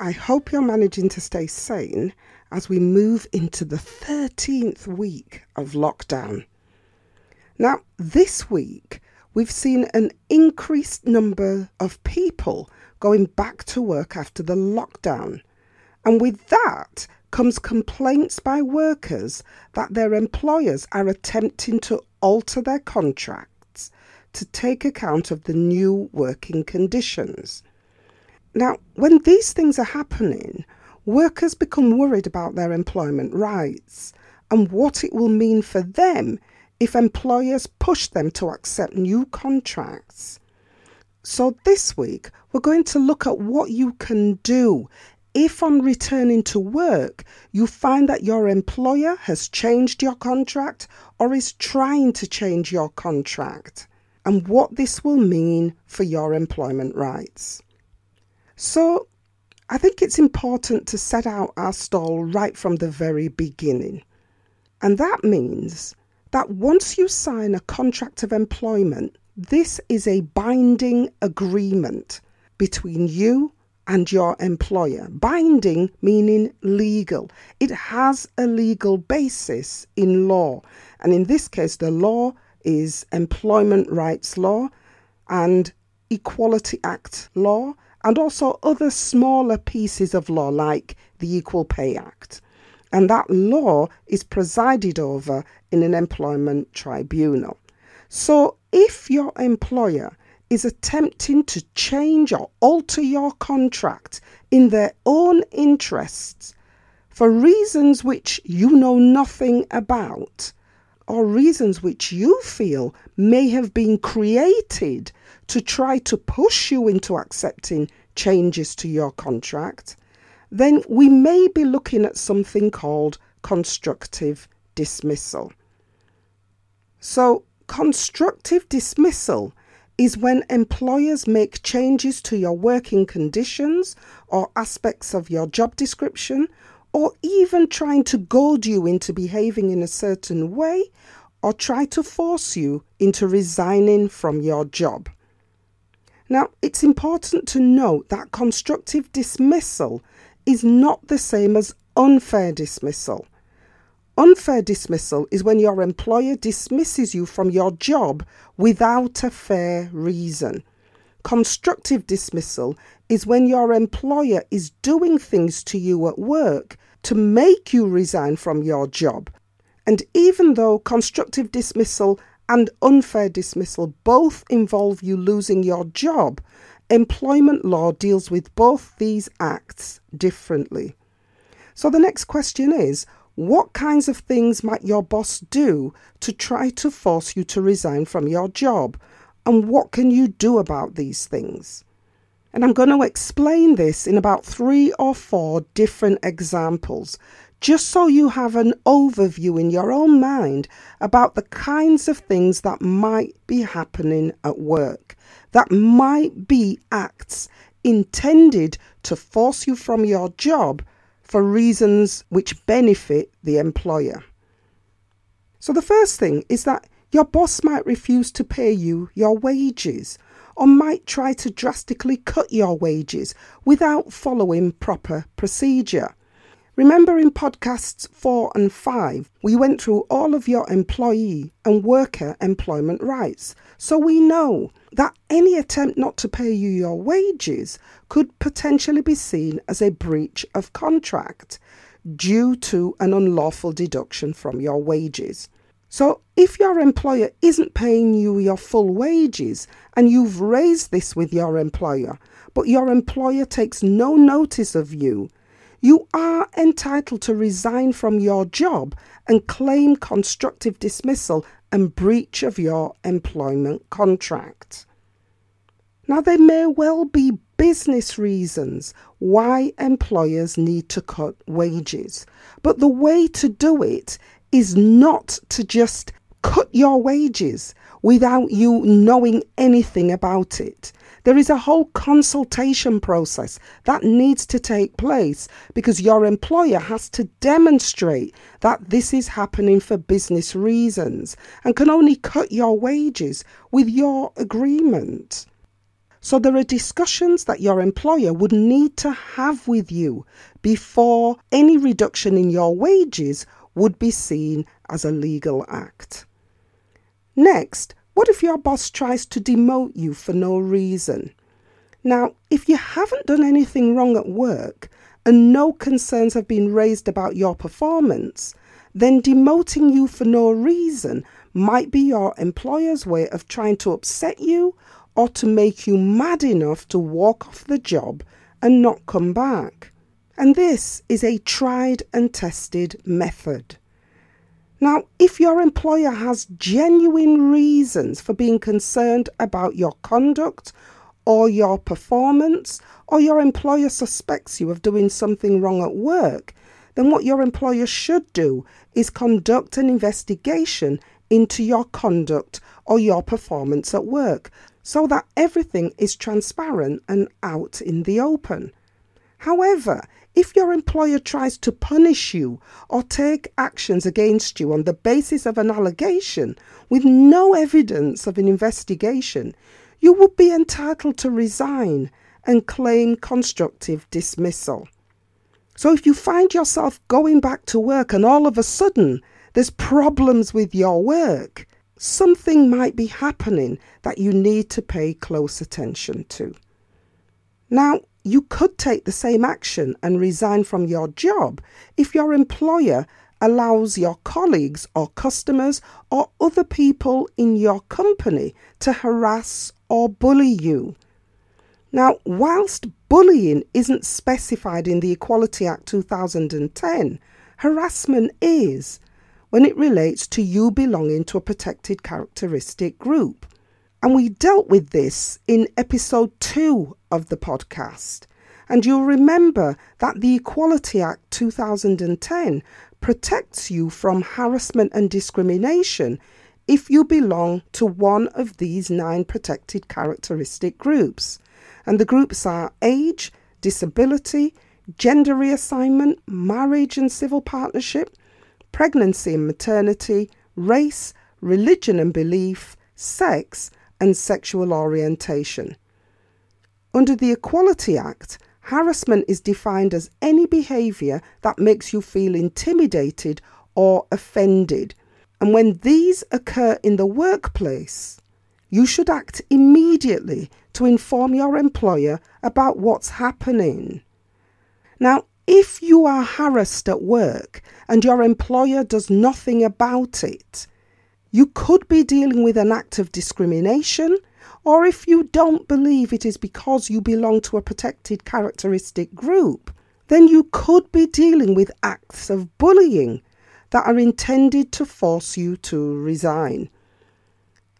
I hope you're managing to stay sane as we move into the 13th week of lockdown. Now, this week, we've seen an increased number of people going back to work after the lockdown. And with that comes complaints by workers that their employers are attempting to alter their contracts to take account of the new working conditions. Now, when these things are happening, workers become worried about their employment rights and what it will mean for them if employers push them to accept new contracts. So, this week, we're going to look at what you can do if on returning to work you find that your employer has changed your contract or is trying to change your contract, and what this will mean for your employment rights. So, I think it's important to set out our stall right from the very beginning. And that means that once you sign a contract of employment, this is a binding agreement between you and your employer. Binding meaning legal. It has a legal basis in law. And in this case, the law is employment rights law and Equality Act law and also other smaller pieces of law like the Equal Pay Act. And that law is presided over in an employment tribunal. So if your employer is attempting to change or alter your contract in their own interests for reasons which you know nothing about, or reasons which you feel may have been created to try to push you into accepting changes to your contract, then we may be looking at something called constructive dismissal. So, constructive dismissal is when employers make changes to your working conditions or aspects of your job description or even trying to goad you into behaving in a certain way or try to force you into resigning from your job. Now, it's important to note that constructive dismissal is not the same as unfair dismissal. Unfair dismissal is when your employer dismisses you from your job without a fair reason. Constructive dismissal is when your employer is doing things to you at work to make you resign from your job. And even though constructive dismissal and unfair dismissal both involve you losing your job, employment law deals with both these acts differently. So the next question is what kinds of things might your boss do to try to force you to resign from your job? And what can you do about these things? And I'm going to explain this in about three or four different examples, just so you have an overview in your own mind about the kinds of things that might be happening at work, that might be acts intended to force you from your job for reasons which benefit the employer. So, the first thing is that your boss might refuse to pay you your wages or might try to drastically cut your wages without following proper procedure. Remember in podcasts 4 and 5, we went through all of your employee and worker employment rights. So we know that any attempt not to pay you your wages could potentially be seen as a breach of contract due to an unlawful deduction from your wages. So, if your employer isn't paying you your full wages and you've raised this with your employer, but your employer takes no notice of you, you are entitled to resign from your job and claim constructive dismissal and breach of your employment contract. Now, there may well be business reasons why employers need to cut wages. But the way to do it is not to just cut your wages without you knowing anything about it. There is a whole consultation process that needs to take place because your employer has to demonstrate that this is happening for business reasons and can only cut your wages with your agreement. So, there are discussions that your employer would need to have with you before any reduction in your wages would be seen as a legal act. Next, what if your boss tries to demote you for no reason? Now, if you haven't done anything wrong at work and no concerns have been raised about your performance, then demoting you for no reason might be your employer's way of trying to upset you or to make you mad enough to walk off the job and not come back. And this is a tried and tested method. Now, if your employer has genuine reasons for being concerned about your conduct or your performance, or your employer suspects you of doing something wrong at work, then what your employer should do is conduct an investigation into your conduct or your performance at work so that everything is transparent and out in the open. However, if your employer tries to punish you or take actions against you on the basis of an allegation with no evidence of an investigation, you would be entitled to resign and claim constructive dismissal. So if you find yourself going back to work and all of a sudden there's problems with your work, something might be happening that you need to pay close attention to. Now, you could take the same action and resign from your job if your employer allows your colleagues or customers or other people in your company to harass or bully you. Now, whilst bullying isn't specified in the Equality Act 2010, harassment is when it relates to you belonging to a protected characteristic group. And we dealt with this in episode two of the podcast. And you'll remember that the Equality Act 2010 protects you from harassment and discrimination if you belong to one of these nine protected characteristic groups. And the groups are age, disability, gender reassignment, marriage and civil partnership, pregnancy and maternity, race, religion and belief, sex, and sexual orientation. Under the Equality Act, harassment is defined as any behaviour that makes you feel intimidated or offended. And when these occur in the workplace, you should act immediately to inform your employer about what's happening. Now, if you are harassed at work and your employer does nothing about it, you could be dealing with an act of discrimination, or if you don't believe it is because you belong to a protected characteristic group, then you could be dealing with acts of bullying that are intended to force you to resign.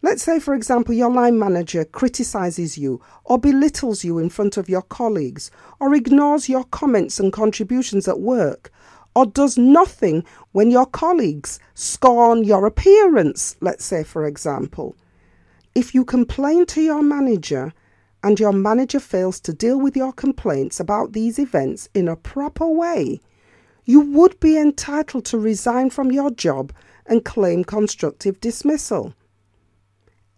Let's say, for example, your line manager criticizes you or belittles you in front of your colleagues or ignores your comments and contributions at work or does nothing when your colleagues scorn your appearance, let's say, for example. If you complain to your manager and your manager fails to deal with your complaints about these events in a proper way, you would be entitled to resign from your job and claim constructive dismissal.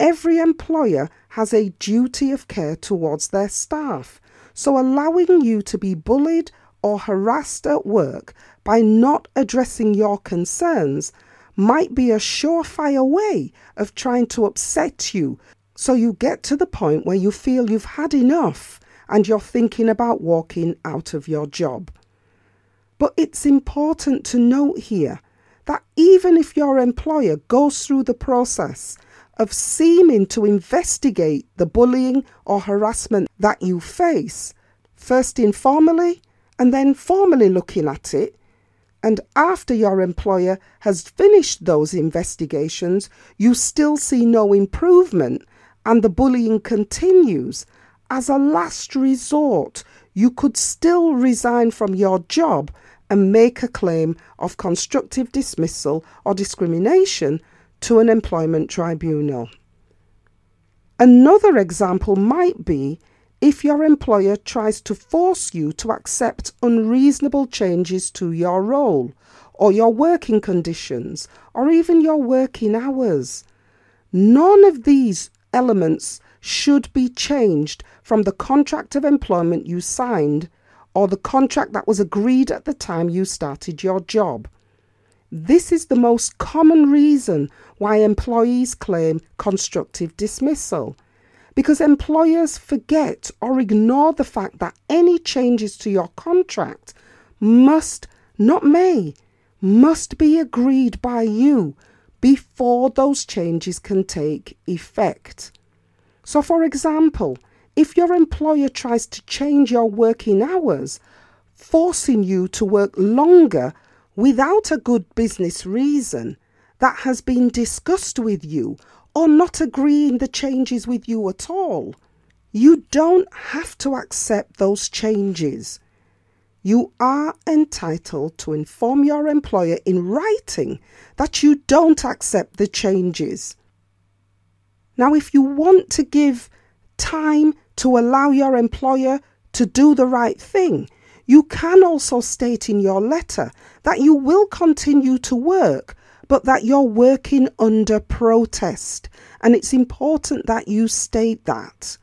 Every employer has a duty of care towards their staff, so allowing you to be bullied or harassed at work by not addressing your concerns might be a surefire way of trying to upset you so you get to the point where you feel you've had enough and you're thinking about walking out of your job. But it's important to note here that even if your employer goes through the process of seeming to investigate the bullying or harassment that you face, first informally and then formally looking at it, and after your employer has finished those investigations, you still see no improvement and the bullying continues, as a last resort, you could still resign from your job and make a claim of constructive dismissal or discrimination to an employment tribunal. Another example might be if your employer tries to force you to accept unreasonable changes to your role or your working conditions or even your working hours. None of these elements should be changed from the contract of employment you signed or the contract that was agreed at the time you started your job. This is the most common reason why employees claim constructive dismissal. Because employers forget or ignore the fact that any changes to your contract must, not may, must be agreed by you before those changes can take effect. So, for example, if your employer tries to change your working hours, forcing you to work longer without a good business reason that has been discussed with you or not agreeing the changes with you at all, you don't have to accept those changes. You are entitled to inform your employer in writing that you don't accept the changes. Now, if you want to give time to allow your employer to do the right thing, you can also state in your letter that you will continue to work, but that you're working under protest. And it's important that you state that,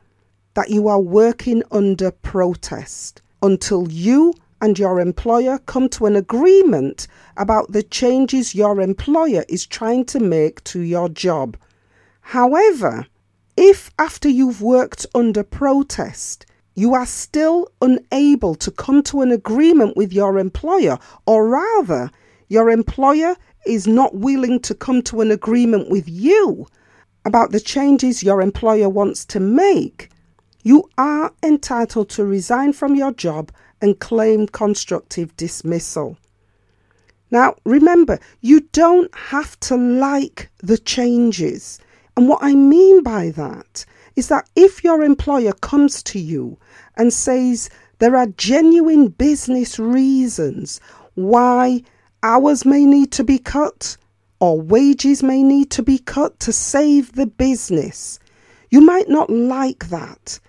that you are working under protest until you and your employer come to an agreement about the changes your employer is trying to make to your job. However, if after you've worked under protest, you are still unable to come to an agreement with your employer, or rather, your employer is not willing to come to an agreement with you about the changes your employer wants to make, you are entitled to resign from your job and claim constructive dismissal. Now, remember, you don't have to like the changes. And what I mean by that is that if your employer comes to you and says there are genuine business reasons why hours may need to be cut or wages may need to be cut to save the business, you might not like that,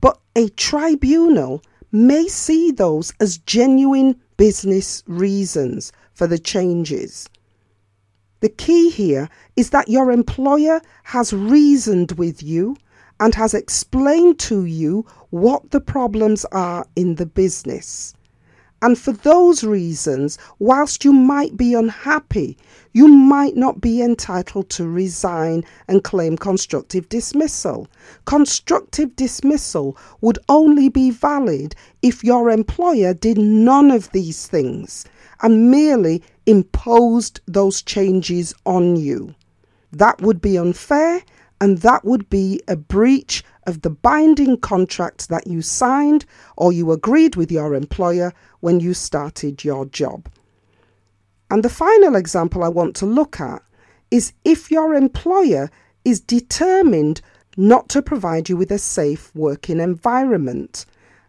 but a tribunal may see those as genuine business reasons for the changes. The key here is that your employer has reasoned with you and has explained to you what the problems are in the business. And for those reasons, whilst you might be unhappy, you might not be entitled to resign and claim constructive dismissal. Constructive dismissal would only be valid if your employer did none of these things and merely imposed those changes on you. That would be unfair and that would be a breach of the binding contract that you signed or you agreed with your employer when you started your job. And the final example I want to look at is if your employer is determined not to provide you with a safe working environment.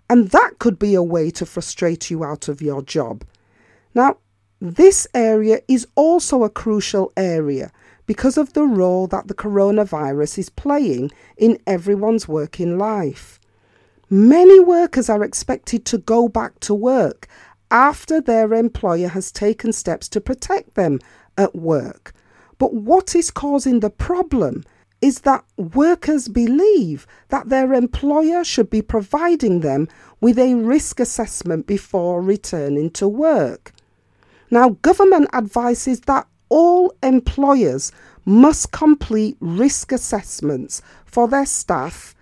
And that could be a way to frustrate you out of your job. Now, this area is also a crucial area because of the role that the coronavirus is playing in everyone's working life. Many workers are expected to go back to work after their employer has taken steps to protect them at work. But what is causing the problem is that workers believe that their employer should be providing them with a risk assessment before returning to work. Now, government advises that all employers must complete risk assessments for their staff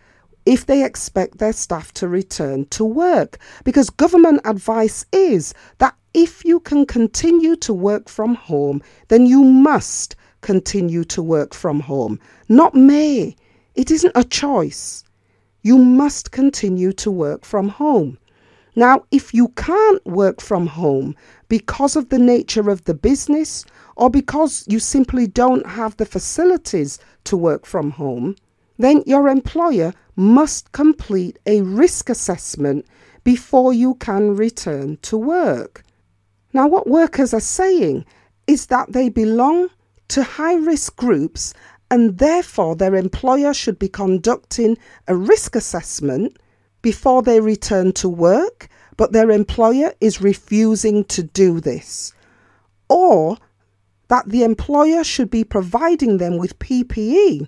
if they expect their staff to return to work. Because government advice is that if you can continue to work from home, then you must continue to work from home. Not may. It isn't a choice. You must continue to work from home. Now, if you can't work from home because of the nature of the business or because you simply don't have the facilities to work from home, then your employer must complete a risk assessment before you can return to work. Now, what workers are saying is that they belong to high risk groups and therefore their employer should be conducting a risk assessment before they return to work, but their employer is refusing to do this. Or that the employer should be providing them with PPE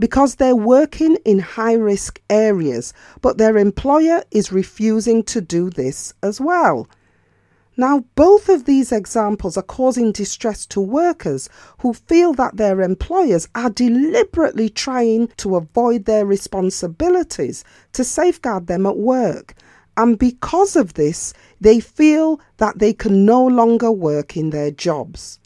because they're working in high risk areas, but their employer is refusing to do this as well. Now, both of these examples are causing distress to workers who feel that their employers are deliberately trying to avoid their responsibilities to safeguard them at work. And because of this, they feel that they can no longer work in their jobs.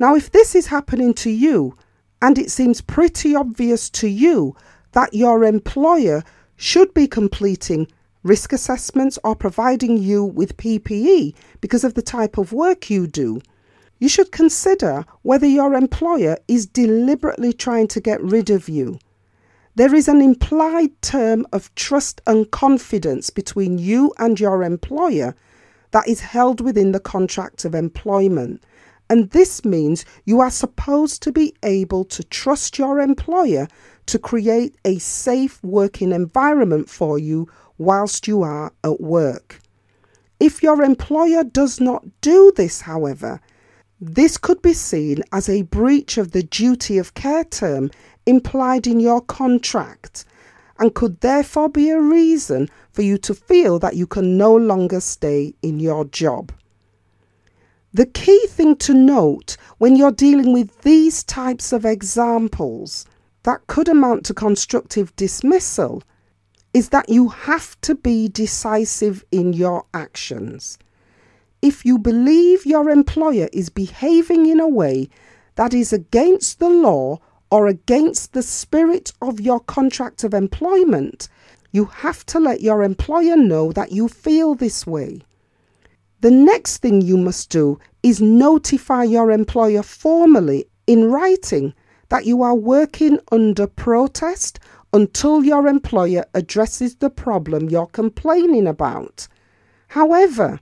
Now, if this is happening to you, and it seems pretty obvious to you that your employer should be completing risk assessments or providing you with PPE because of the type of work you do, you should consider whether your employer is deliberately trying to get rid of you. There is an implied term of trust and confidence between you and your employer that is held within the contract of employment. And this means you are supposed to be able to trust your employer to create a safe working environment for you whilst you are at work. If your employer does not do this, however, this could be seen as a breach of the duty of care term implied in your contract and could therefore be a reason for you to feel that you can no longer stay in your job. The key thing to note when you're dealing with these types of examples that could amount to constructive dismissal is that you have to be decisive in your actions. If you believe your employer is behaving in a way that is against the law or against the spirit of your contract of employment, you have to let your employer know that you feel this way. The next thing you must do is notify your employer formally in writing that you are working under protest until your employer addresses the problem you're complaining about. However,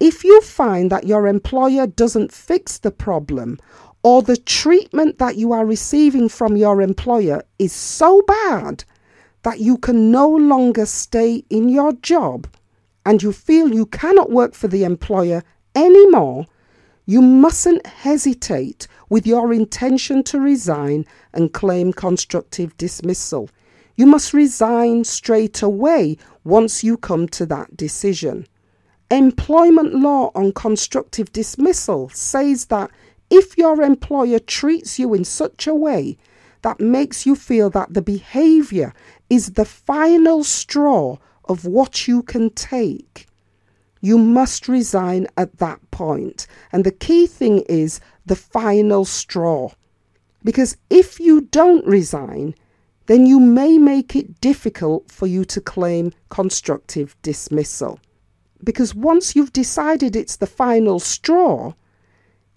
if you find that your employer doesn't fix the problem or the treatment that you are receiving from your employer is so bad that you can no longer stay in your job, and you feel you cannot work for the employer anymore, you mustn't hesitate with your intention to resign and claim constructive dismissal. You must resign straight away once you come to that decision. Employment law on constructive dismissal says that if your employer treats you in such a way that makes you feel that the behaviour is the final straw of what you can take. You must resign at that point. And the key thing is the final straw. Because if you don't resign, then you may make it difficult for you to claim constructive dismissal. Because once you've decided it's the final straw,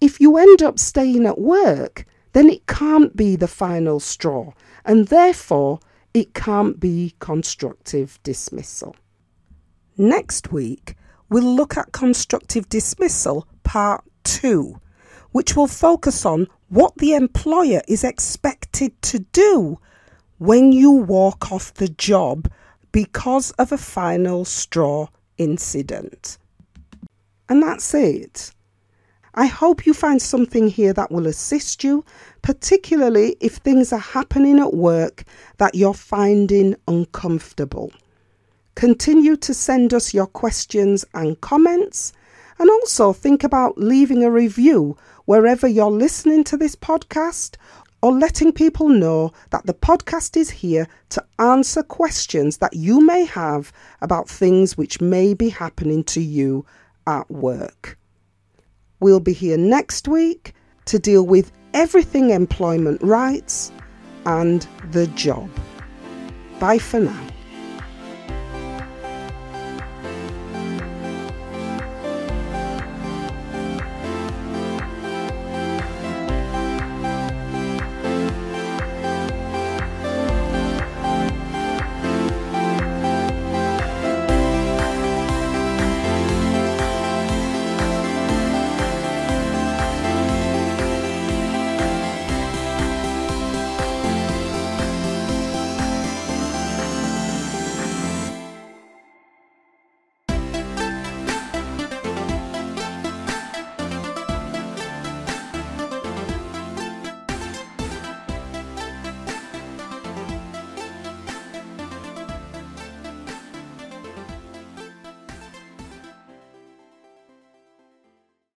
if you end up staying at work, then it can't be the final straw, and therefore it can't be constructive dismissal. Next week, we'll look at constructive dismissal part two, which will focus on what the employer is expected to do when you walk off the job because of a final straw incident. And that's it. I hope you find something here that will assist you, particularly if things are happening at work that you're finding uncomfortable. Continue to send us your questions and comments, and also think about leaving a review wherever you're listening to this podcast or letting people know that the podcast is here to answer questions that you may have about things which may be happening to you at work. We'll be here next week to deal with everything employment rights and the job. Bye for now.